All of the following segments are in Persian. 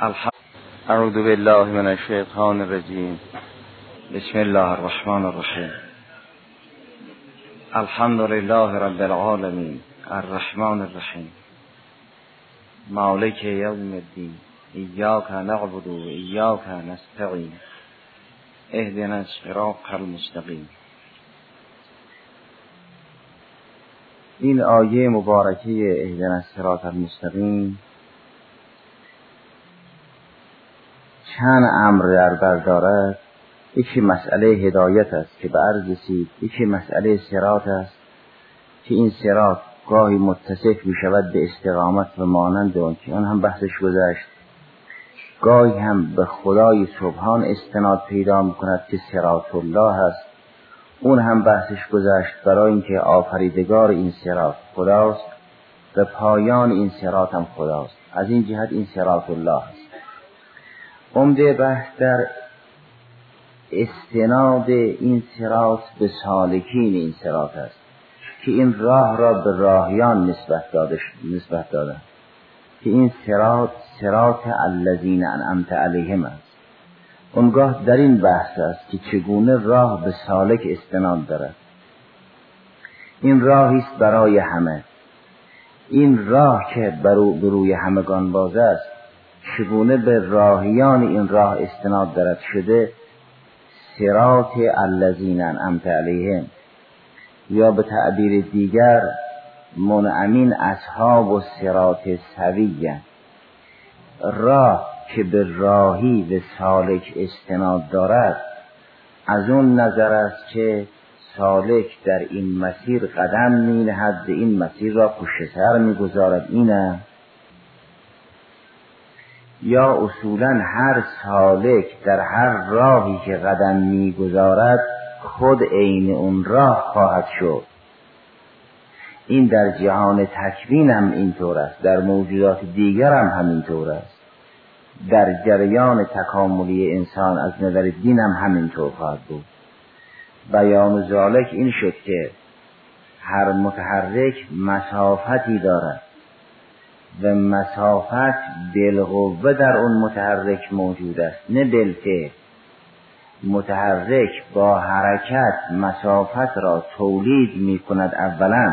اعوذ بالله من الشیطان الرجیم بسم الله الرحمن الرحیم الحمد لله رب العالمین الرحمن الرحیم مالک یوم الدین ایاک نعبد و ایاک نستعین اهدنا الصراط المستقیم این آیه مبارکه اهدنا الصراط المستقیم چند امر در بر دارد؟ یکی مسئله هدایت است که به عرض رسید. یکی مسئله سرات است که این سرات گاهی متصف می شود به استقامت و مانند آن که آن هم بحثش گذشت. گاهی هم به خدای سبحان استناد پیدا می کند که سرات الله است. اون هم بحثش گذشت برای اینکه آفریدگار این سرات خداست و پایان این سرات هم خداست. از این جهت این سرات الله است. عمده بحث در استناد این سرات به سالکین این سرات است که این راه را به راهیان نسبت داده نسبت دادن. که این سرات سرات الذین انعمت علیهم است. اونگاه در این بحث است که چگونه راه به سالک استناد دارد. این راهی است برای همه. این راه که برو بروی همگان باز است چگونه به راهیان این راه استناد دارد شده سرات الذین انعمت علیهم یا به تعبیر دیگر منعمین اصحاب و سرات سویه. راه که به راهی به سالک استناد دارد از اون نظر است که سالک در این مسیر قدم می نهد این مسیر را پشت سر می گذارد اینه یا اصولا هر سالک در هر راهی که قدم می‌گذارد خود عین اون راه خواهد شد. این در جهان تکوین هم اینطور است در موجودات دیگر هم همینطور است. در جریان تکاملی انسان از نظر دین هم همینطور خواهد بود. بیان ذالک این شد که هر متحرک مسافتی دارد. و مسافت بالقوه در اون متحرک موجود است نه بالفعل متحرک با حرکت مسافت را تولید می کند اولا.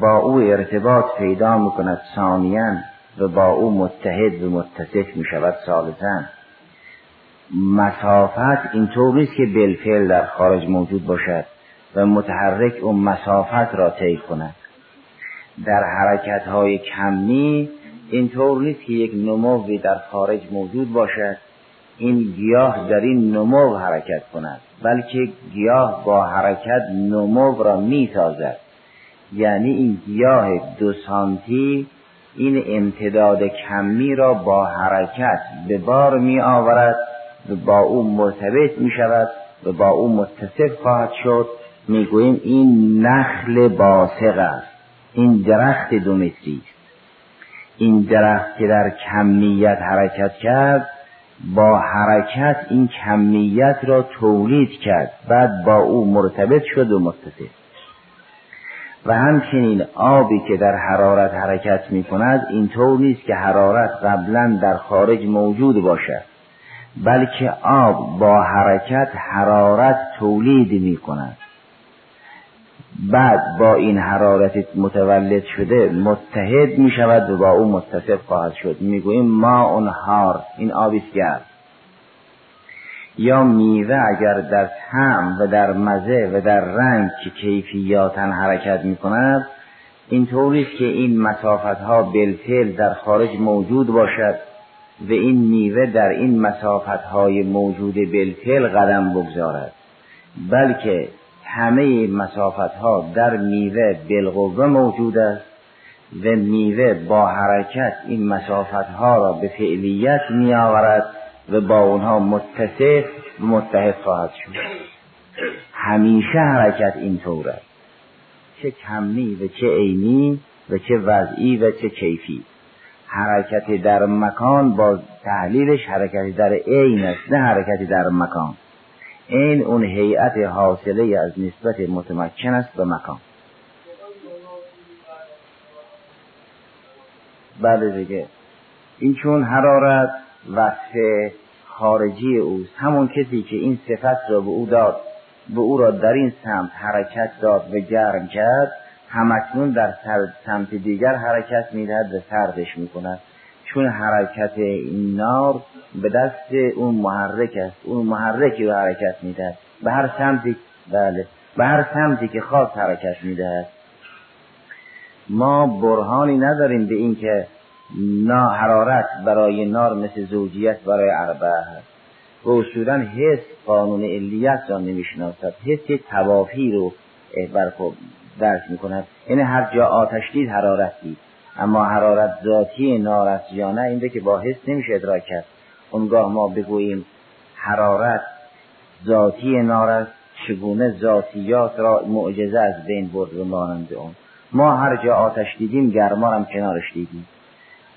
با او ارتباط پیدا می کند ثانیا و با او متحد و متصف می شود ثالثا. مسافت اینطور نیست که بالفعل در خارج موجود باشد و متحرک اون مسافت را طی کند. در حرکت های کمی اینطور نیست که یک نموی در خارج موجود باشد. این گیاه در این نمو حرکت کند بلکه گیاه با حرکت نمو را می سازد یعنی این گیاه دو سانتی این امتداد کمی را با حرکت به بار می آورد و با او مرتبط می شود و با او متصف خواهد شد. می گوییم این نخل باسق است. این درخت دو متری این درخت که در کمیت حرکت کرد با حرکت این کمیت را تولید کرد. بعد با او مرتبط شد و متصل. و همچنین آبی که در حرارت حرکت می کند اینطور نیست که حرارت قبلا در خارج موجود باشد بلکه آب با حرکت حرارت تولید می کند بعد با این حرارت متولد شده متحد می شود و با او متصف خواهد شد. می‌گوییم ما اون هار این آبی گرد یا میوه اگر در طعم و در مزه و در رنگ که کیفیاتا حرکت می کند اینطوری است که این مسافت ها بالفعل در خارج موجود باشد و این میوه در این مسافت های موجود بالفعل قدم بگذارد. بلکه همه مسافت ها در میوه بالقوه موجود است و میوه با حرکت این مسافت ها را به فعلیت می آورد و با اونها متصف و متحد خواهد شد. همیشه حرکت اینطور است چه کمی و چه عینی و چه وضعی و چه کیفی. حرکت در مکان با تحلیلش حرکت در عین است نه حرکتی در مکان. این اون هیئت حاصله از نسبت متمکن است به مکان بله دیگه این چون حرارت وصف خارجی اوست همون کسی که این صفت را به او داد به او را در این سمت حرکت داد و گرم کرد همکنون در سمت دیگر حرکت می‌دهد و سردش می‌کند. چون حرکت این نار به دست اون محرک است. اون محرکی رو حرکت می‌دهد. به هر سمتی بله. به هر سمتی که خواست حرکت می‌دهد. ما برهانی نداریم به اینکه نا حرارت برای نار مثل زوجیت برای اربعه هست و اصولا حس قانون علیت را نمی‌شناسد. حس توافی رو درک می‌کند. یعنی هر جا آتش دید حرارت دید اما حرارت ذاتی نار یا نه اینده که با حس نمیشه ادراک کرد. اونگاه ما بگوییم حرارت ذاتی نار چگونه ذاتیات را معجزه از بین برد و مانند اون. ما هر جا آتش دیدیم گرما هم کنارش دیدیم.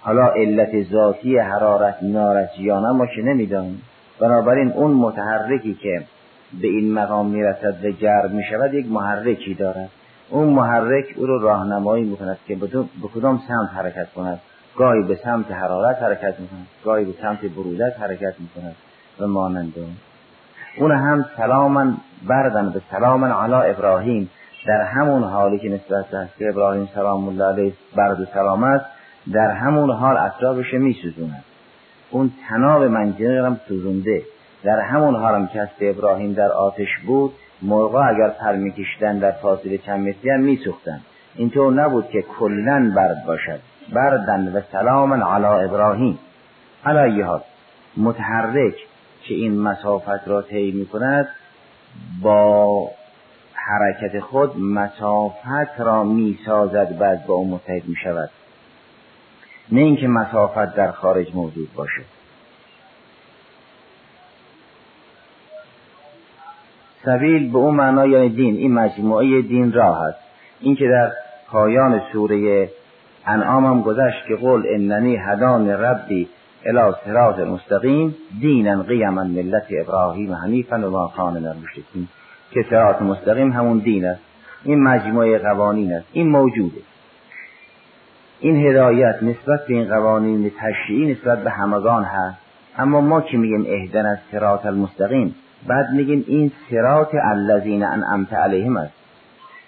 حالا علت ذاتی حرارت نار یا نه ما که نمی‌دانیم. بنابراین اون متحرکی که به این مقام می‌رسد و گرم می‌شود یک محرکی دارد. اون محرک او رو راهنمایی می‌کند که به کدام سمت حرکت کند. گاهی به سمت حرارت حرکت می‌کند. گاهی به سمت برودت حرکت می‌کند و مانند اون. هم سلاما بردن به سلاما علی ابراهیم. در همون حالی که نسبت به ابراهیم سلام الله علیه برد و سلام است در همون حال اطرافش میسوزوند. اون تناب منجنه هم سوزونده. در همون حال هم که ابراهیم در آتش بود مرغا اگر پر میکشیدن در فاصله چند متری هم میسوختن. اینطور نبود که کلا برد باشد. بردن و سلام علی ابراهیم. علی متحرک که این مسافت را طی می‌کند با حرکت خود مسافت را می‌سازد بعد با او متحد می‌شود. نه اینکه مسافت در خارج موجود باشه سبیل به اون معنا یعنی دین. این مجموعه دین راه است. این که در پایان سوره انعام هم گذشت که قول اننی هدان ربی الى صراط مستقیم دینا قیما ملت ابراهیم حنیفا و ما کان من که صراط مستقیم همون دین است. این مجموعه قوانین است. این موجوده. این هدایت نسبت به این قوانین تشریعی نسبت به همگان هست. اما ما که میگیم اهدن از صراط المستقیم بعد میگیم این سرات الذین انعمت علیهم است.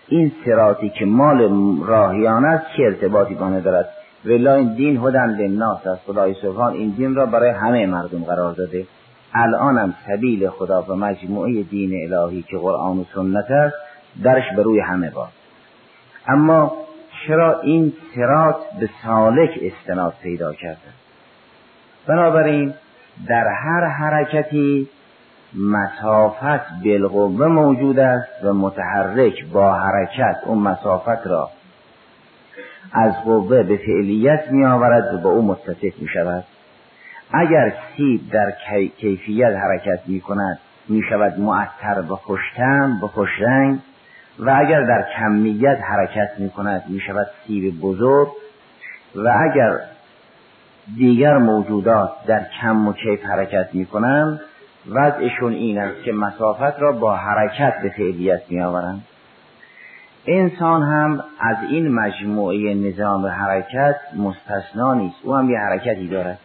این سراتی که مال راهیان است چه ارتباطی با دارد؟ ولا این دین هدن للناس است. خدای سبحان این دین را برای همه مردم قرار داده. الانم سبیل خدا و مجموعه دین الهی که قرآن و سنت است درش به روی همه با اما چرا این سرات به سالک استناد پیدا کرده؟ بنابراین در هر حرکتی مسافت بالقوه موجود است و متحرک با حرکت اون مسافت را از قوه به فعلیت می آورد و با او متصف می شود اگر سیب در کیفیت حرکت می کند می شود معطر و خوشتم و خوشرنگ و اگر در کمیت حرکت می کند می شود سیب بزرگ و اگر دیگر موجودات در کم و کیف حرکت می کنند وضعشون این است که مسافت را با حرکت به فعلیت می آورند انسان هم از این مجموعه نظام حرکت مستثنا نیست. او هم یه حرکتی دارد.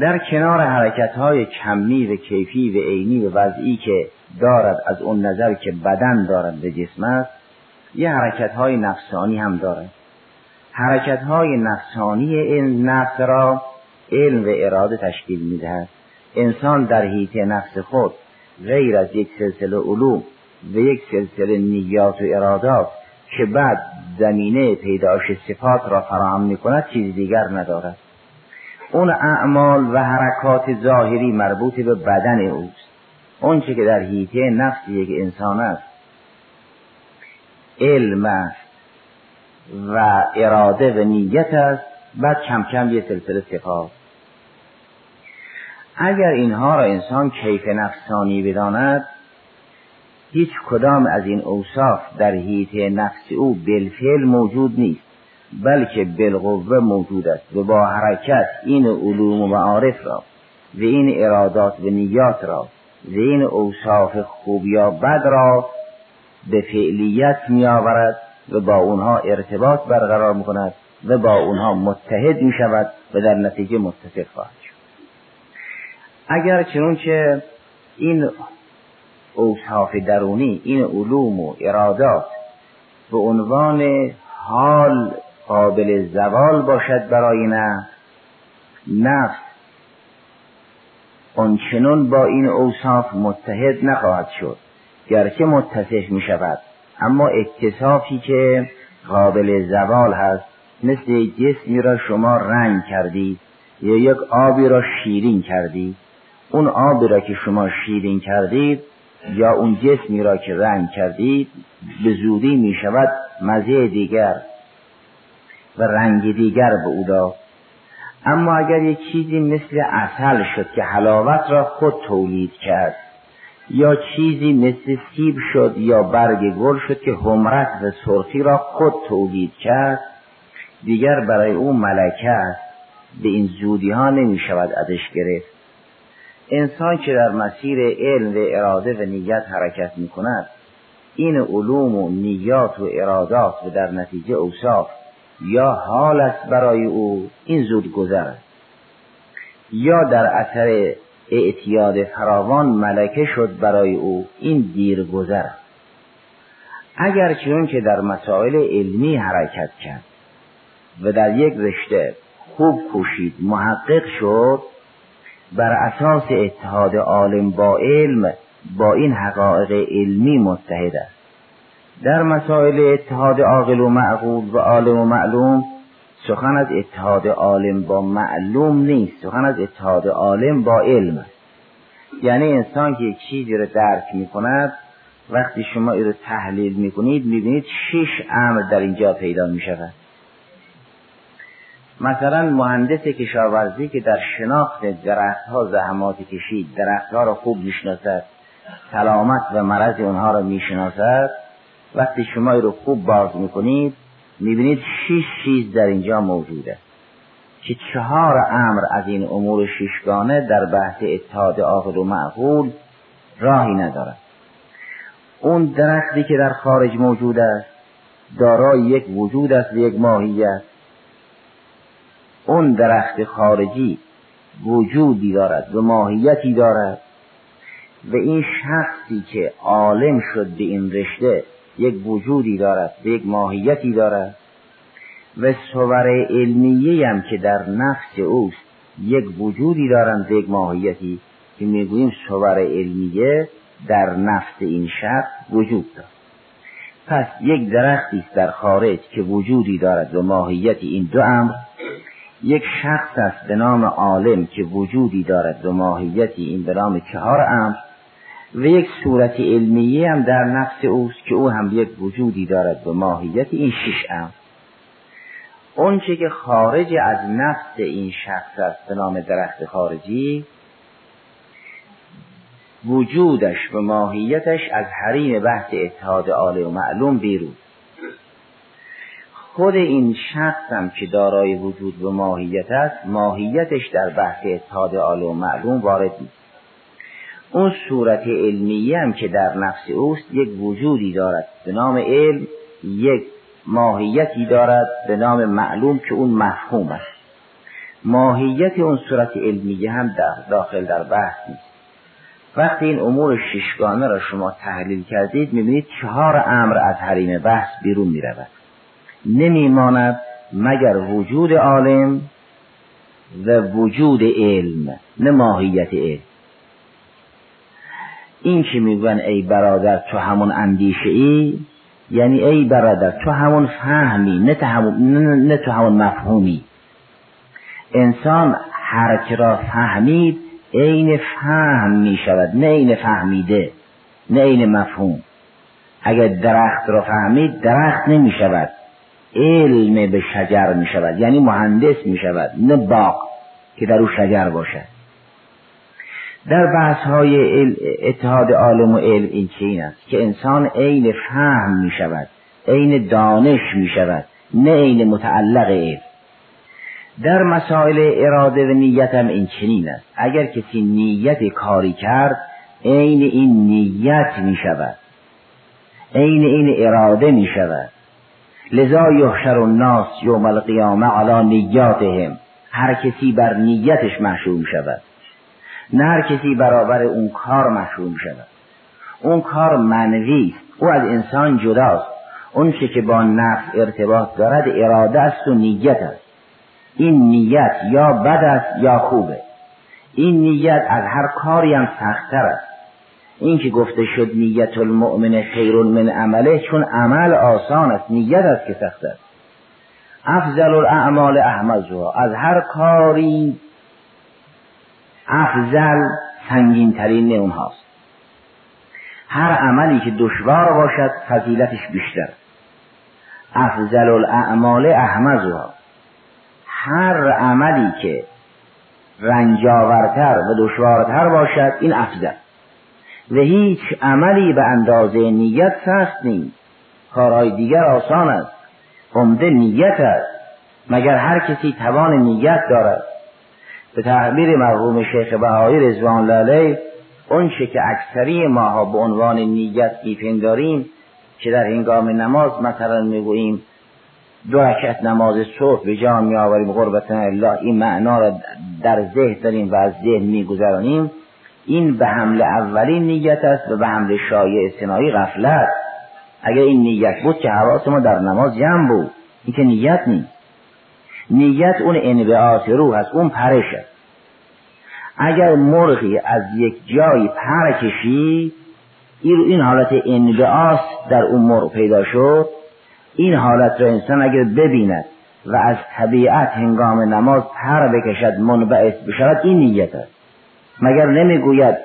در کنار حرکت های کمی و کیفی و عینی و وضعی که دارد از اون نظر که بدن دارد به جسم است یه حرکت های نفسانی هم دارد. حرکت های نفسانی این نفس را علم و اراده تشکیل می‌دهد. انسان در حیطه نفس خود غیر از یک سلسله علوم و یک سلسله نیات و ارادات که بعد زمینه پیداش صفات را فراهم می کند چیز دیگر ندارد. اون اعمال و حرکات ظاهری مربوط به بدن اوست. اونچه که در حیطه نفس یک انسان است علم است و اراده و نیت است بعد کم کم یه سلسله صفات. اگر اینها را انسان کیف نفسانی بداند هیچ کدام از این اوصاف در حیطه نفس او بالفعل موجود نیست بلکه بالقوه موجود است و با حرکت این علوم و معارف را و این ارادات و نیات را و این اوصاف خوب یا بد را به فعلیت می آورد و با اونها ارتباط برقرار می کند و با اونها متحد می شود و در نتیجه متفق خواهد اگر چنانچه این اوصاف درونی این علوم و ارادات به عنوان حال قابل زوال باشد برای نفس نفس آنچنان با این اوصاف متحد نخواهد شد. گرچه متصف می شود اما اتصافی که قابل زوال هست مثل جسمی را شما رنگ کردید یا یک آبی را شیرین کردید اون آبی را که شما شیرین کردید یا اون جسمی را که رنگ کردید به زودی می شود مزه دیگر و رنگ دیگر به او داد. اما اگر یک چیزی مثل اصل شد که حلاوت را خود تولید کرد یا چیزی مثل سیب شد یا برگ گل شد که همرت و سرخی را خود تولید کرد دیگر برای او ملکه است. به این زودی ها نمی شود ازش گرفت. انسان که در مسیر علم و اراده و نیت حرکت می کند این علوم و نیات و ارادات و در نتیجه اوصاف یا حال است برای او این زود گذر یا در اثر اعتیاد فراوان ملکه شد برای او این دیر گذر اگر چون که در مسائل علمی حرکت کرد و در یک رشته خوب کوشید محقق شد بر اساس اتحاد عالم با علم با این حقایق علمی متحد است. در مسائل اتحاد عاقل و معقول و عالم و معلوم سخن از اتحاد عالم با معلوم نیست. سخن از اتحاد عالم با علم یعنی انسان که یک چیزی رو درک می کند وقتی شما این رو تحلیل می کنید می بینید شش امر در اینجا پیدا می شود مثلا مهندس کشاورزی که در شناخت درختها زحماتی کشید درختها را خوب می‌شناسد سلامت و مرض اونها را می‌شناسد وقتی شما رو خوب باز می‌کنید می‌بینید شش چیز در اینجا موجوده. که چهار امر از این امور ششگانه در بحث اتحاد عاقل و معقول راهی ندارد. اون درختی که در خارج موجود است دارای یک وجود است و یک ماهیت اون درخت خارجی وجودی دارد و ماهیتی دارد و این شخصی که عالم شد به این رشته یک وجودی دارد و یک ماهیتی دارد و صور علمیه هم که در نفس اوست یک وجودی دارند و یک ماهیتی که می‌گوییم صور علمیه در نفس این شخص وجود دارد. پس یک درختی است در خارج که وجودی دارد و ماهیت این دو امر یک شخص است به نام عالم که وجودی دارد و ماهیتی این به نام چهار امر و یک صورت علمیه هم در نفس اوست که او هم یک وجودی دارد و ماهیت این شش امر. اونچه که خارج از نفس این شخص است به نام درخت خارجی وجودش و ماهیتش از حریم بحث اتحاد عالی و معلوم بیرون. خود این شخص هم که دارای وجود و ماهیت است ماهیتش در بحث اتحاد عالی و معلوم وارد نیست. اون صورت علمیه هم که در نفس اوست یک وجودی دارد به نام علم یک ماهیتی دارد به نام معلوم که اون مفهوم است. ماهیت اون صورت علمیه هم داخل در بحث نیست. وقتی این امور ششگانه را شما تحلیل کردید می‌بینید چهار امر از حریم بحث بیرون می‌رود. نمیماند مگر وجود عالم و وجود علم نه ماهیت علم. این که میگن ای برادر تو همون اندیشه ای؟ یعنی ای برادر تو همون فهمی نه, همون نه تو همون مفهومی. انسان هر را فهمید عین فهم می شود نه عین فهمیده نه عین مفهوم. اگر درخت را فهمید درخت نمی شود علم به شجر می شود یعنی مهندس می شود نه باغ که در او شجر باشد. در بحث های اتحاد عالم و علم این چین است؟ که انسان عین فهم می شود عین دانش می شود نه عین متعلق علم. در مسائل اراده و نیت هم این چنین است. اگر کسی نیت کاری کرد عین این نیت می شود عین این اراده می شود لذا یحشر الناس یوم القیامه علی نیاتهم. هر کسی بر نیتش محشوم شود. نه هر کسی برابر اون کار محشوم شود. اون کار منوی او از انسان جداست. اون که با نفس ارتباط دارد اراده است و نیت است. این نیت یا بد است یا خوبه. این نیت از هر کاری هم سختتر است. این که گفته شد نیت المؤمن خیر من عمله چون عمل آسان است نیت است که سخت است. افضل الاعمال احمدها از هر کاری افضل سنگین ترین اونهاست هر عملی که دشوار باشد فضیلتش بیشتر. افضل الاعمال احمدها هر عملی که رنجاورتر و دشوارتر باشد این افضل. و هیچ عملی به اندازه نیت سخت نیست. کارهای دیگر آسان است. عمده نیت است. مگر هر کسی توان نیت دارد؟ به تعبیر مرحوم شیخ بهایی رضوان الله اون که اکثری ماها به عنوان نیت میپنداریم که در هنگام نماز مثلا می‌گوییم دو رکعت نماز صبح به جان می آوریم قربتنا الله این معنا را در ذهن داریم و از ذهن میگذرانیم. این به حمل اولین نیت است و به حمل شایع سنایی غفلت. اگر این نیت بود که حواس ما در نماز جمع بود. این که نیت نیست. نیت اون انبعاث روح است اون پرش است. اگر مرغی از یک جایی پر کشی این حالت انبعاث در اون مرغ پیدا شد. این حالت را انسان اگر ببیند و از طبیعت هنگام نماز پر بکشد منبعث بشود این نیت است. مگر نمی‌گوید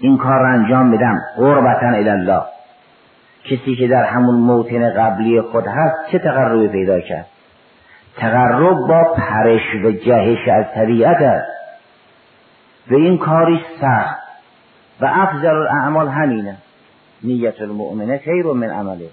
این کار را انجام بدم قربتا الله کسی که در همون موطن قبلی خود هست چه تقربی پیدا کرد؟ تقرب با پرش و جهش از طبیعت است. و این کاری سخت و افضل الاعمال همینه. نیت المؤمنه خیر من عمله.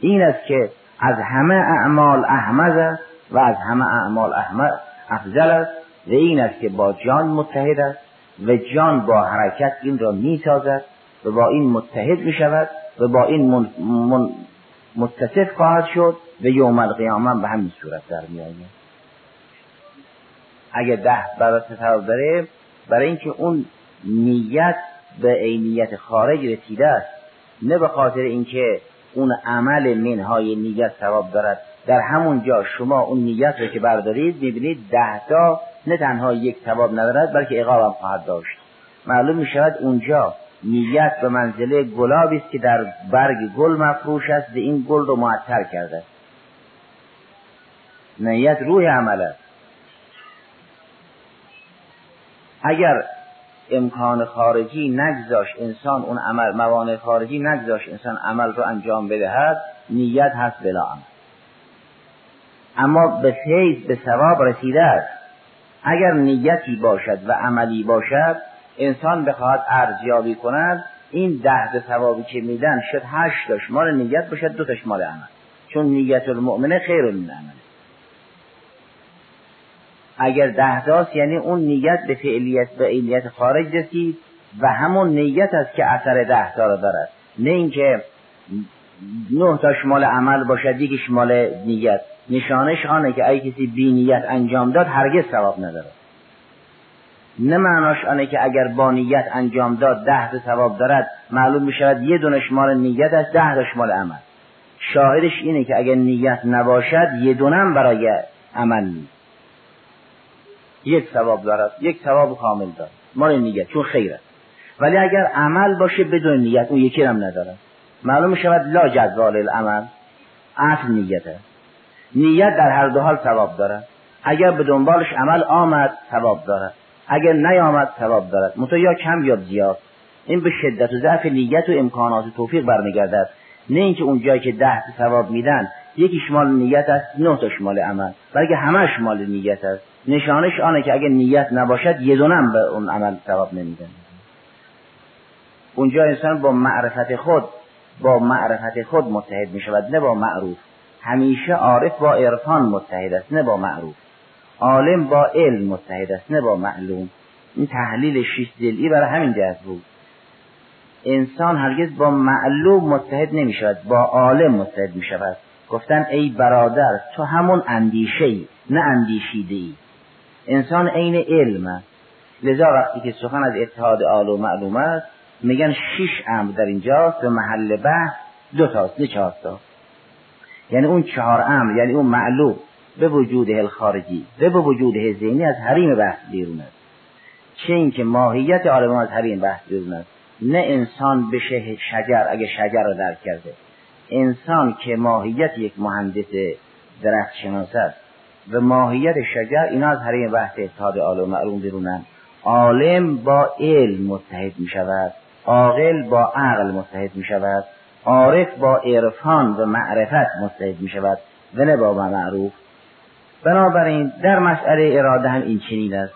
این است که از همه اعمال احمد و از همه اعمال احمد افضل است و این است که با جان متحد است. و جان با حرکت این را می سازد و با این متحد می شود و با این من من متصف خواهد شد و یوم القیامه به همین صورت در می آید اگه ده برای ستار داره برای اینکه اون نیت به عینیت خارج رسیده است نه به خاطر اینکه اون عمل منهای نیت ثواب دارد. در همون جا شما اون نیت رو که بردارید می‌بینید ده تا نه تنها یک ثواب ندارد بلکه عقاب هم خواهد داشت. معلوم می شود اونجا نیت به منزله گلابی است که در برگ گل مفروش است و این گل رو معطر کرده. نیت روح عمل است. اگر امکان خارجی نگذاش انسان اون عمل موانع خارجی نگذاش انسان عمل رو انجام بدهد نیت هست بلا عمل. اما به فیض به ثواب رسیده است. اگر نیتی باشد و عملی باشد انسان بخواهد ارزیابی کند این ده به ثوابی که میدن شد هشت تاش مال نیت باشد دو تاش مال عمل. چون نیت المؤمنه خیر من عمل اگر ده تاست یعنی اون نیت به فعلیت به عینیت خارج رسید و همون نیت است که اثر ده تا را دارد. نه اینکه نه تا شمال عمل باشد یکی شمال نیت. نشانش آنه که ای کسی بی نیت انجام داد هرگز ثواب نداره. نه معناش آنه که اگر با نیت انجام داد ده تا ثواب دارد معلوم می شود یه دونه شمال نیت است ده تا شمال عمل. شاهدش اینه که اگر نیت نباشد یه دونم برای عمل نیست. یک ثواب دارد یک ثواب کامل دارد. مال نیت چون خیر است. ولی اگر عمل باشه بدون نیت اون یکی هم ندارد معلوم شود لا جزال العمل اصل نیته. نیت در هر دو حال ثواب دارد اگر به دنبالش عمل آمد ثواب دارد اگر نیامد ثواب دارد متو یا کم یا زیاد. این به شدت و ضعف نیت و امکانات و توفیق برمیگردد. نه اینکه اون جایی که ده ثواب میدن یکی شمال نیت است نه تا شمال عمل. بلکه همه شمال نیت است. نشانش آنه که اگر نیت نباشد یه دونم به اون عمل ثواب نمیدن. اونجا انسان با معرفت خود با معرفت خود متحد می شود نه با معروف. همیشه عارف با عرفان متحد است نه با معروف. عالم با علم متحد است نه با معلوم. این تحلیل شیش دلی برای همین جهت بود. انسان هرگز با معلوم متحد نمی شود با عالم متحد می شود گفتن ای برادر تو همون اندیشه ای نه اندیشیده ای انسان عین علم لذا وقتی که سخن از اتحاد آل و معلوم است میگن شش امر در اینجاست به محل بحث دو تاست نه چهار تا. یعنی اون چهار امر یعنی اون معلوم به وجود الخارجی به وجود ذهنی از حریم بحث بیرون است. چه اینکه ماهیت عالم از حریم بحث بیرون است. نه انسان بشه شجر اگه شجر رو درک کرده. انسان که ماهیت یک مهندس درخت شناس است. و ماهیت شجر اینا از حریم بحث اتحاد عالم معلوم بیرونن عالم با علم متحد می شود عاقل با عقل متحد می شود عارف با عرفان و معرفت متحد می شود و نه با معروف. بنابراین در مسئله اراده هم این چنین است.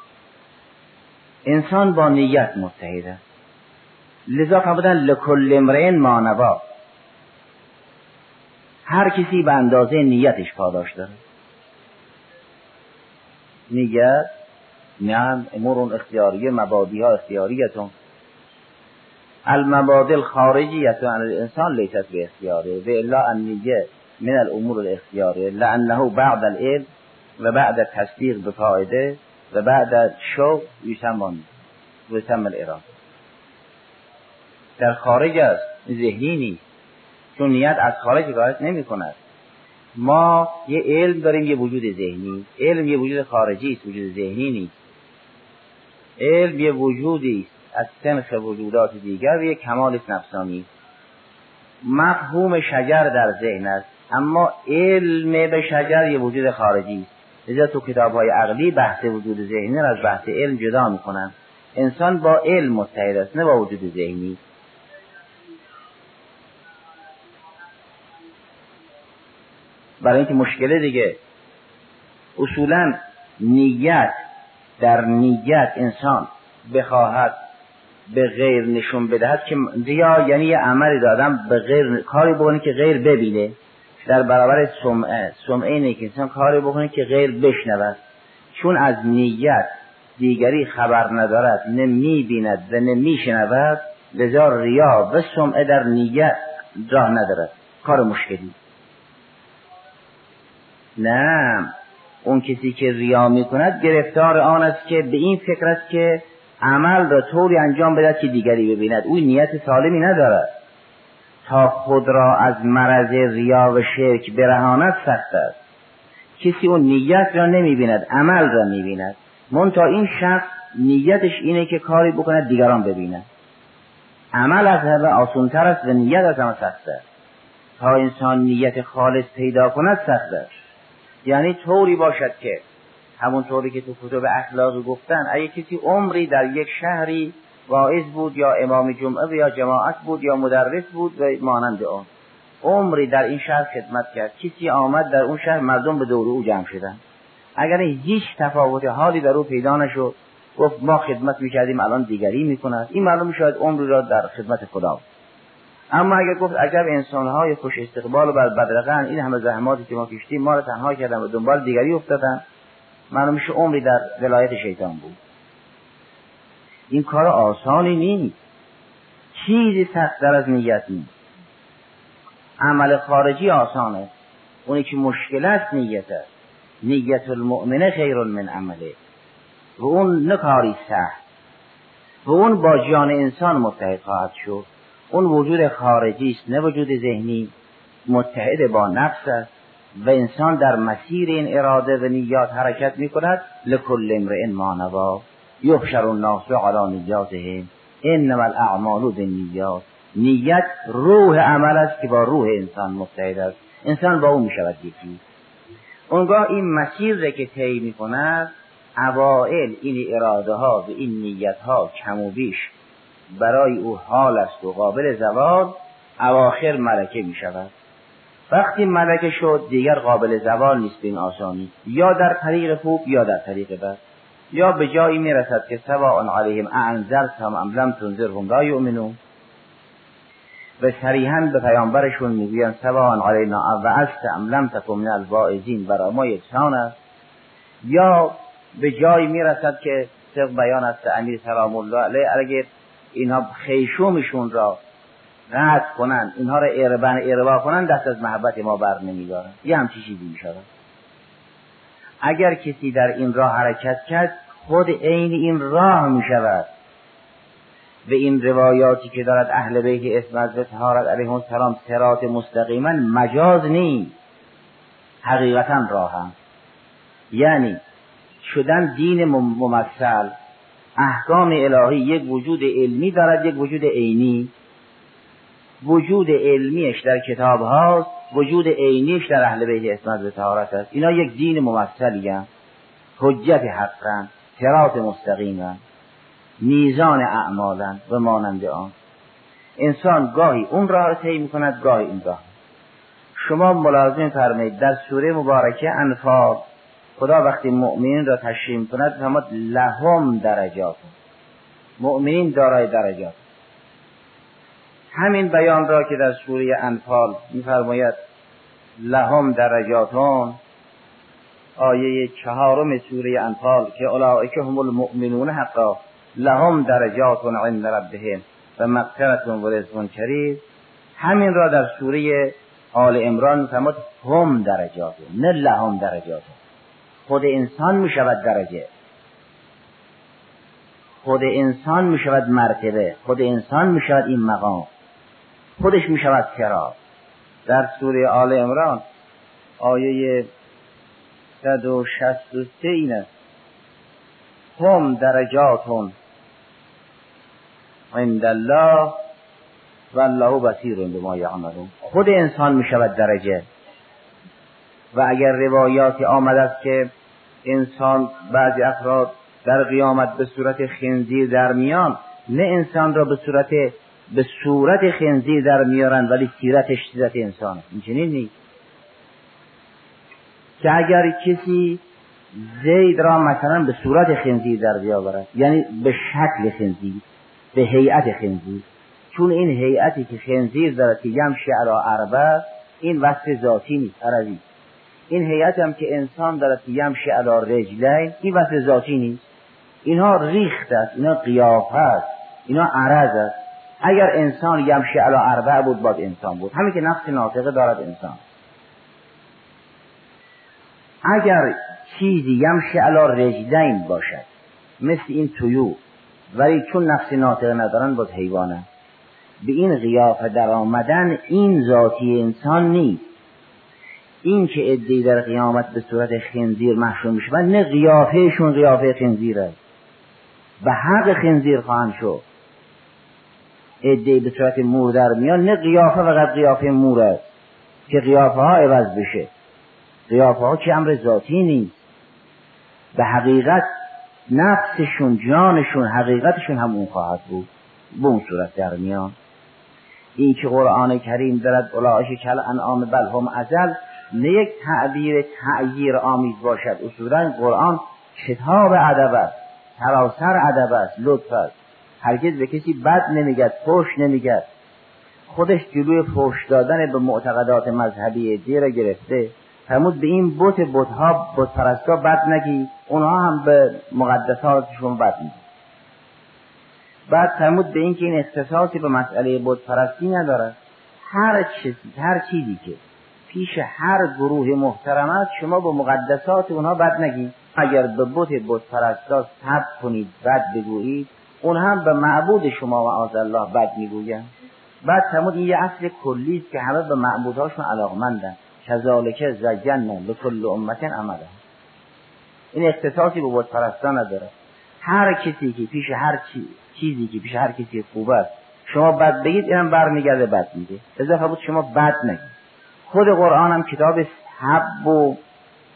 انسان با نیت متحد است. لذا فرمودن لکل امرئ مانوا هر کسی به اندازه نیتش پاداش داره نیت نعم امور اختیاریه مبادی ها اختیاریتون. المبادل خارجیت عن الانسان لیست به اختیاره. و الا النیه من الامور الاختیاریه لانه بعد العلم و بعد تصدیق به فایده و بعد شوق یسمون و یسم الاراده در خارج است ذهنی نیست. چون نیت از خارج کارت نمی کند. ما یه علم داریم یه وجود ذهنی. علم یه وجود خارجی است وجود ذهنی نیست. علم یه وجودی از سنخ وجودات دیگر و یه کمال نفسانی. مفهوم شجر در ذهن است اما علم به شجر یه وجود خارجی لذا تو کتاب های عقلی بحث وجود ذهنی را از بحث علم جدا می‌کنن. انسان با علم متحد است نه با وجود ذهنی. برای اینکه مشکله دیگه اصولا نیت در نیت انسان بخواهد به غیر نشون بدهد که ریا یعنی یه عملی دادم به غیر کاری بکنه که غیر ببینه. در برابر سمعه سمعه اینه که انسان کاری بکنه که غیر بشنود. چون از نیت دیگری خبر ندارد نه می‌بیند و نه میشنود لذا ریا و سمعه در نیت راه ندارد. کار مشکلی. نه. اون کسی که ریا می کند گرفتار آن است که به این فکر است که عمل را طوری انجام بدهد که دیگری ببیند. او نیت سالمی ندارد. تا خود را از مرض ریا و شرک برهاند سخت است. کسی اون نیت را نمی بیند عمل را می بیند تا این شخص نیتش اینه که کاری بکند دیگران ببیند. عمل از همه آسونتر است و نیت از همه سخت است. تا انسان نیت خالص پیدا کند سخت است. یعنی طوری باشد که همون طوری که تو کتب اخلاق گفتن اگه کسی عمری در یک شهری واعظ بود یا امام جمعه یا جماعت بود یا مدرس بود و مانند آن. عمری در این شهر خدمت کرد. کسی آمد در اون شهر مردم به دور او جمع شدن. اگر هیچ تفاوت حالی در او پیدا نشد گفت ما خدمت می‌کردیم الان دیگری می‌کند. این معلوم شاید عمری را در خدمت خدا اما اگر گفت عجب انسانهای خوش استقبال و بدرقن این همه زحماتی که ما کشتیم ما را تنها کردن و دنبال دیگری افتادن. معلوم میشه عمری در ولایت شیطان بود. این کار آسانی نیست. چیزی سختتر از نیت نیست. عمل خارجی آسانه. اونی که مشکل است نیت است. نیت المؤمنه خیر من عمله. و اون نه کاری سخت. و اون با جان انسان متحد خواهد شد. اون وجود خارجی است نه وجود ذهنی. متحد با نفس است. و انسان در مسیر این اراده و نیات حرکت می کند لکل امرئ ما نوا. یحشر الناس علی نیاتهم انما الاعمال بالنیات. نیت روح عمل است که با روح انسان متحد است. انسان با او می شود یکی. اونگاه این مسیر که طی می کند اوائل این اراده ها و این نیت ها کم و بیش برای او حال است و قابل زوال اواخر ملکه می شود وقتی ملکه شد دیگر قابل زوال نیست به این آسانی یا در طریق خوب یا در طریق بد. یا به جایی می رسد که سواء علیهم اعنذرتهم ام لم تنذرهم لا یؤمنون. و صریحا به پیامبرشون می‌گویند سواء علینا وعظت ام لم تکن من الواعظین برای ما یکسان است. یا به جایی می رسد که طبق بیان است امیر سلام الله علیه اگر اینا خیشومشون را قطع کنن اینها را اربن اربا کنن دست از محبت ما بر نمیدارن یه همچی چیزی می‌شود. اگر کسی در این راه حرکت کرد خود عین این راه می شود به این روایاتی که دارد اهل بیت اسمت و تهارت علیهم السلام سرات مستقیما مجاز نیست. حقیقتا راه. یعنی شدن دین ممثل احکام الهی یک وجود علمی دارد یک وجود عینی. وجود علمیش در کتاب هاست وجود عینیش در اهل بیت اسمت و تهارت است. اینا یک دین ممثلی هم. حجت حقا سرات مستقیما میزان اعمالا و مانند آن. انسان گاهی اون راه طی می‌کند گاهی این راه. شما ملازم فرمایید در سوره مبارکه انفال خدا وقتی مؤمنین را تشریم کند فرماد لهم درجات مؤمنین دارای درجات. همین بیان را که در سوره انفال میفرماید لهم درجاتون آیه چهارم سوره انفال که اولئک هم المؤمنون حقا لهم درجات عند ربهم و مغفرت و رزق کریم. همین را در سوره آل عمران فرمود هم درجات نه لهم درجات خود انسان می شود درجه. خود انسان می شود مرتبه. خود انسان می شود این مقام. خودش می شود کرا در سوره آل عمران آیه 163 این است. هم درجاتون عند الله و الله بصیر بما یعملون. خود انسان می شود درجه. و اگر روایاتی آمد است که انسان بعضی افراد در قیامت به صورت خنزیر در میان نه انسان را به صورت به صورت خنزیر در میارن ولی سیرتش سیرت انسان این نیست. که اگر کسی زید را مثلا به صورت خنزیر در بیاورد یعنی به شکل خنزیر به هیئت خنزیر چون این هیئتی که خنزیر دارد که یمشی علی اربع این وصف ذاتی نیست عربی. این هیئت هم که انسان دارد که یمشی علی رجلین این وصف ذاتی نیست. اینها ریخت است اینا قیافه است اینا عرض است. اگر انسان یمشی علی اربع بود باید انسان بود. همین که نفس ناطقه دارد انسان. اگر چیزی یمشی علی رجلین باشد مثل این تویو ولی چون نفس ناطقه ندارن باز حیوانه. به این قیافه در آمدن این ذاتی انسان نیست. این که ادهی در قیامت به صورت خنزیر محشوم میشه نه قیافهشون قیافه خنزیر است به حق خنزیر خواهند شد. ادهی به صورت مور در میان نه قیافه فقط قیافه مور است که قیافه ها عوض بشه. قیافه ها که امر ذاتی نیست. به حقیقت نفسشون جانشون حقیقتشون هم اون خواهد بود. به اون صورت در میان. این که قرآن کریم دارد اولایش کل انعام بل هم ازل نه یک تعبیر تعییر آمیز باشد. اصولا قرآن کتاب ادب است سراسر ادب است لطف است. هرگز به کسی بد نمیگد فوش نمیگد. خودش جلوی فوش دادن به معتقدات مذهبی دی را گرفته. فرمود به این بت بتها بت پرستا بد نگی اونها هم به مقدساتشون بد میگی بعد فرمود به اینکه این اختصاصی به مسئله بت پرستی ندارد هر چیزی هر چیزی که پیش هر گروه محترم است شما به مقدسات اونها بد نگید اگر به بت بت پرستا سب کنید بد بگویید اون هم به معبود شما و آز الله بد می‌گویند. بعد فرمود این یه اصل کلی است که همه به معبودهاشون علاقمندن. کذالک زجنا لکل امت عمله این اختصاصی به بت پرستان نداره. هر کسی که پیش هر چی چیزی که پیش هر کسی خوب است شما بد بگید اینم برمیگرده بد میگه. اضافه بود شما بد نگید. خود قرآن هم کتاب حب و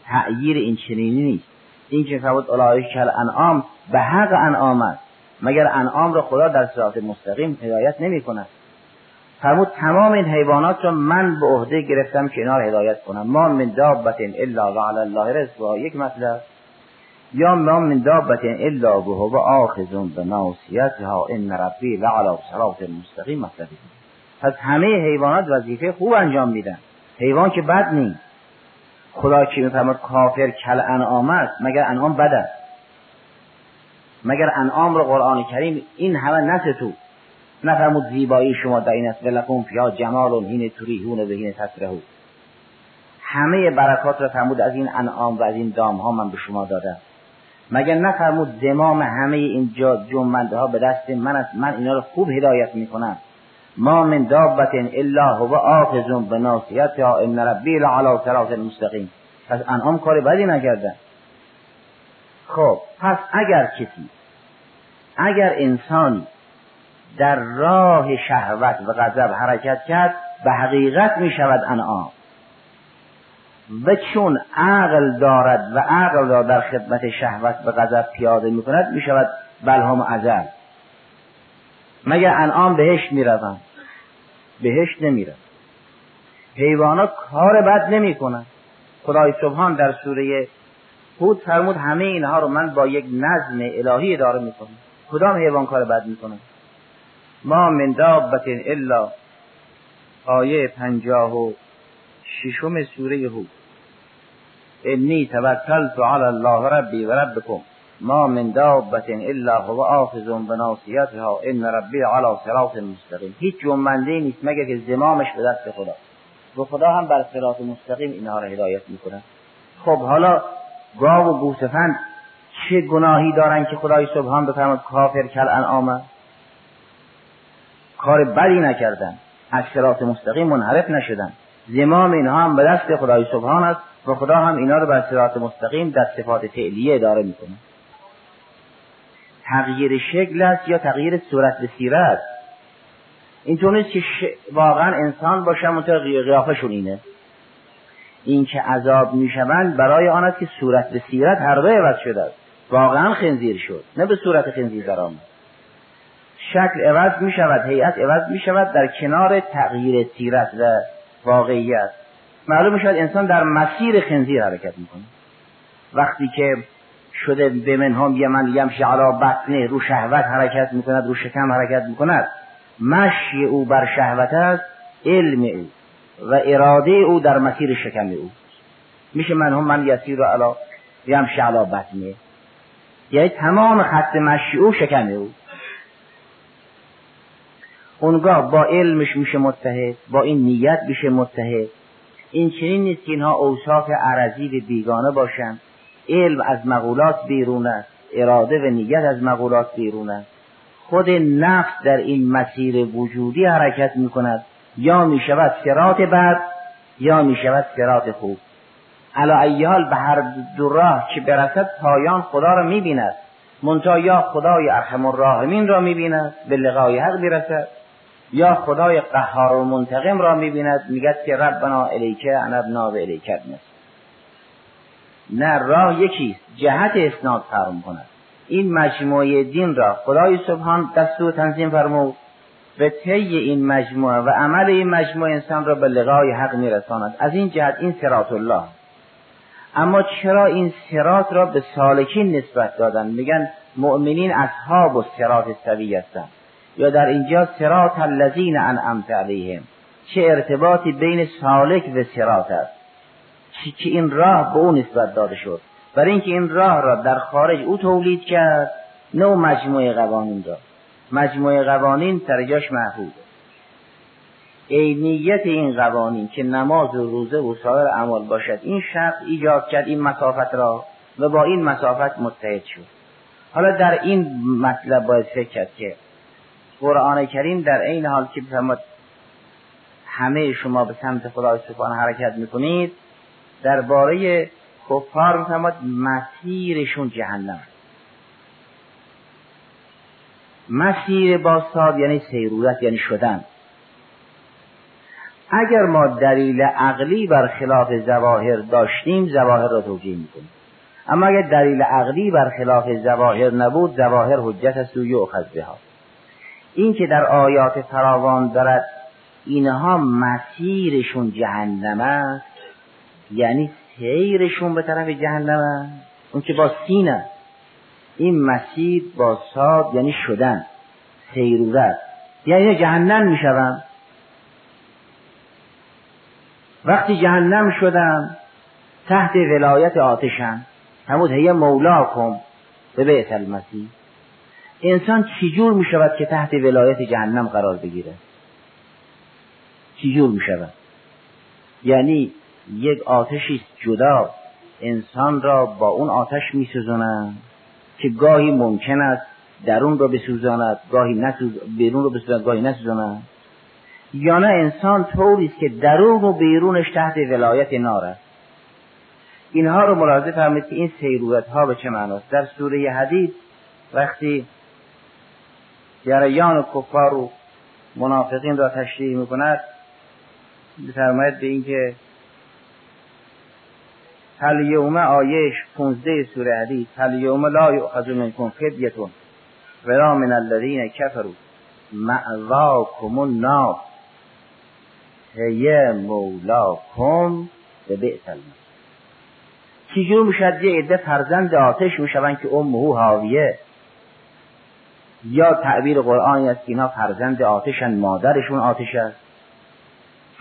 تعییر این چنینی نیست. این که فرمود الهی کل انعام به حق انعام است. مگر انعام را خدا در صراط مستقیم هدایت نمی کند فرمود تمام این حیوانات را من به عهده گرفتم که اینا را هدایت کنم. ما من دابت الا و علی الله رزقها یک مطلب. یا ما من دابت الا و هو آخذ به ناصیتها ان ربی لعلی صراط مستقیم. مطلبی پس همه حیوانات وظیفه خوب انجام میدن. حیوان که بد نیست. خدا که میفرماد کافر کل انعام است. مگر انعام بد است؟ مگر انعام رو قرآن کریم این همه تو. نفرمود زیبایی شما در این است. ولکم فیها جمال هین تریحون به هین تسرهو همه برکات را فرمود از این انعام و از این دام ها من به شما دادم. مگر نفرمود زمام همه این جنبنده ها به دست من است؟ من اینا رو خوب هدایت می‌کنم. ما من دابت الا هو آخذ به ناصیتها ان ربی لعلی صراط مستقیم. پس انعام کار بدی نکردن خب پس اگر کسی اگر انسانی در راه شهوت و غضب حرکت کرد به حقیقت می شود انعام. و چون عقل دارد و عقل را در خدمت شهوت و غضب پیاده می کند می شود بلهام ازل. مگر انعام بهشت می روند؟ بهشت نمی روند. حیوانات کار بد نمی کنند. خدای سبحان در سوره هود فرمود همه اینها رو من با یک نظم الهی اداره می کنم کدام حیوان کار بد می کنند ما من دابت الا آیه پنجاه و ششم سوره هود. انی توکلت علی الله ربی و ربکم. ما من دابت الا هو آخذ بناصیتها ان ربی علی صراط مستقیم. هیچ جنبنده نیست مگر که زمامش به دست خدا. و خدا هم بر صراط مستقیم اینها را هدایت می‌کنه خب حالا گاو و گوسفند چه گناهی دارن که خدای سبحان بفرماد کافر کل انعامه کار بدی نکردن. از مستقیم منحرف نشدن. زمام اینها هم به دست خدای سبحان است و خدا هم اینا رو بر صراط مستقیم در صفات فعلیه اداره می‌کنه. تغییر شکل است یا تغییر صورت به سیره است؟ اینطور نیست که واقعا انسان باشه منطقه قیافشون اینه. این که عذاب می‌شوند برای آن است که صورت به سیرت هر دو عوض شده است. واقعا خنزیر شد. نه به صورت خنزیر در آمد شکل عوض می شود هیئت عوض می شود در کنار تغییر سیرت و واقعیت. معلوم می شود انسان در مسیر خنزیر حرکت می‌کنه. وقتی که شده به منهم یمن یمشی علا بطنه رو شهوت حرکت می‌کند رو شکم حرکت می‌کند مشی او بر شهوت است علم او. و اراده او در مسیر شکم او. میشه منهم من یسیر علا یمشی علا بطنه. یعنی تمام خط مشی او شکم او. اونگاه با علمش میشه متحد با این نیت میشه متحد. این چنین نیست که اینها اوصاف عرضی به بیگانه باشند علم از مقولات بیرون است اراده و نیت از مقولات بیرون است. خود نفس در این مسیر وجودی حرکت می کند یا می شود سرات بد یا می شود سرات خوب علا ایال به هر دو راه که برسد پایان خدا را می بیند منتها یا خدای ارحم الراحمین را می بیند به لقای حق برسد یا خدای قهار و منتقم را می‌بیند میگد که ربنا الیکه انبنا و الیکه نه راه یکیست جهت اسناد فرم کند. این مجموعه دین را خدای سبحان دستور تنظیم فرمود. به طی این مجموعه و عمل این مجموعه انسان را به لقای حق میرساند. از این جهت این سرات الله. اما چرا این سرات را به سالکین نسبت دادن؟ میگن مؤمنین اصحاب و سرات سوی هستند. یا در اینجا سرات الذین انعمت علیهم. چه ارتباطی بین سالک و سرات است. که این راه به او نسبت داده شد. برای اینکه این راه را در خارج او تولید کرد نو مجموعه قوانین را. مجموعه قوانین سرجاش محفوظ عینیت این قوانین که نماز و روزه و سایر اعمال باشد این شخص ایجاد کرد این مسافت را و با این مسافت متحد شد. حالا در این مطلب باید فکر کرد که قرآن کریم در این حال که بفرماد همه شما به سمت خدای سبحانه حرکت می‌کنید درباره کفار میفرماد مسیرشون جهنم مسیر باساد یعنی سیرورت یعنی شدن. اگر ما دلیل عقلی بر خلاف زواهر داشتیم زواهر را توجیه می‌کنیم. اما اگر دلیل عقلی بر خلاف زواهر نبود زواهر حجت است و یؤخذ بها. این که در آیات فراوان دارد اینها مسیرشون جهنم است یعنی سیرشون به طرف جهنم است. اون که با سینه این مسیر با ساد یعنی شدن سیرورت یعنی جهنم می‌شوند. وقتی جهنم شدن تحت ولایت آتشن. همون هیه مولا کن. به بیت المسیح. انسان چجور می شود که تحت ولایت جهنم قرار بگیره؟ چجور می شود یعنی یک آتشی جدا انسان را با اون آتش می که گاهی ممکن است درون را بسوزاند گاهی نسوز بیرون رو بسوزاند گاهی نسوزاند. یا نه انسان طوری است که درون و بیرونش تحت ولایت نار است. اینها رو ملاحظه فرمایید که این سیرورت ها به چه معناست در سوره حدید وقتی جریان کفار و منافقین را تشریح می‌کند بفرماید به اینکه هل یوم آیش پونزده سوره حدید هل یوم لا یؤخذ منکم فدیتون ولا من الذین کفروا مأواکم النار. هی مولاکم به بئس چجور می‌شد یه عده فرزند آتش می‌شوند که امه حاویه؟ یا تعبیر قرآنی است که اینها فرزند آتشن مادرشون آتش است.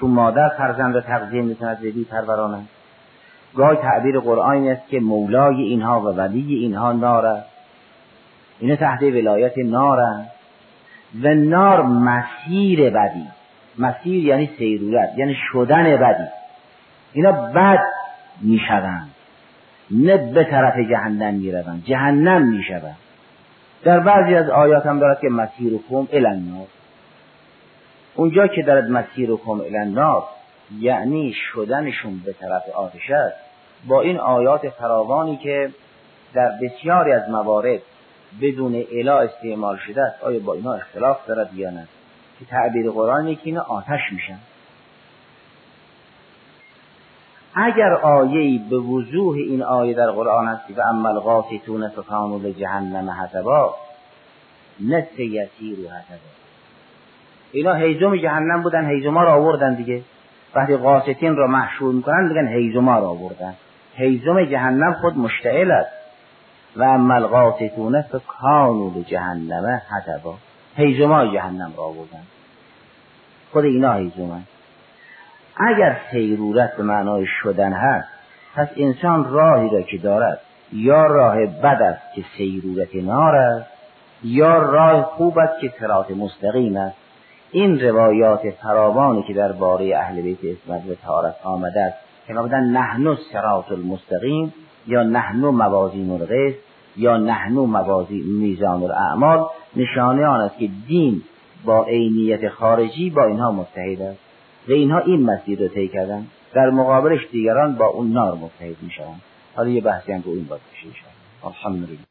چون مادر فرزند را تغذیه می‌کند به پرورانند گاه تعبیر قرآنی است که مولای اینها و ولی اینها نار است. اینا تحت ولایت نار و نار مسیر بدی. مسیر یعنی سیرورت یعنی شدن بدی. اینا بد می‌شوند. نه به طرف جهنم می‌روند جهنم می‌شوند. در بعضی از آیات هم دارد که مسیر و کم النار. اونجا که دارد مسیر و کم النار یعنی شدنشون به طرف آتش است. با این آیات فراوانی که در بسیاری از موارد بدون اله استعمال شده است آیا با اینا اختلاف دارد یا نه؟ که تعبیر قرآن که اینا آتش میشن. اگر آیه به وضوح این آیه در قرآن است و اما القاسطون فکانوا لجهنم حسبا نصف یسیر و حسبا. اینا هیزم جهنم بودن هیزما را آوردن دیگه. وقتی قاسطین را محشور می‌کنن میگن هیزما را آوردن. هیزم جهنم خود مشتعل است. و اما القاسطون فکانوا لجهنم حسبا هیزما جهنم را آوردن. خود اینا هیزمان اگر سیرورت به معنای شدن هست پس انسان راهی را که دارد یا راه بد است که سیرورت نار است یا راه خوب است که سرات مستقیم است. این روایات فراوانی که در باره اهل بیت اسمت و تارت آمده است. که بودن نحنو سرات المستقیم یا نحنو موازین القسط یا نحنو موازی میزان الاعمال نشانه آن است که دین با عینیت خارجی با اینها متحد است و اینها این مسیر رو طی کردن. در مقابلش دیگران با اون نار متحد می‌شوند. حالا یه بحثی هم رو این باید الحمدلله.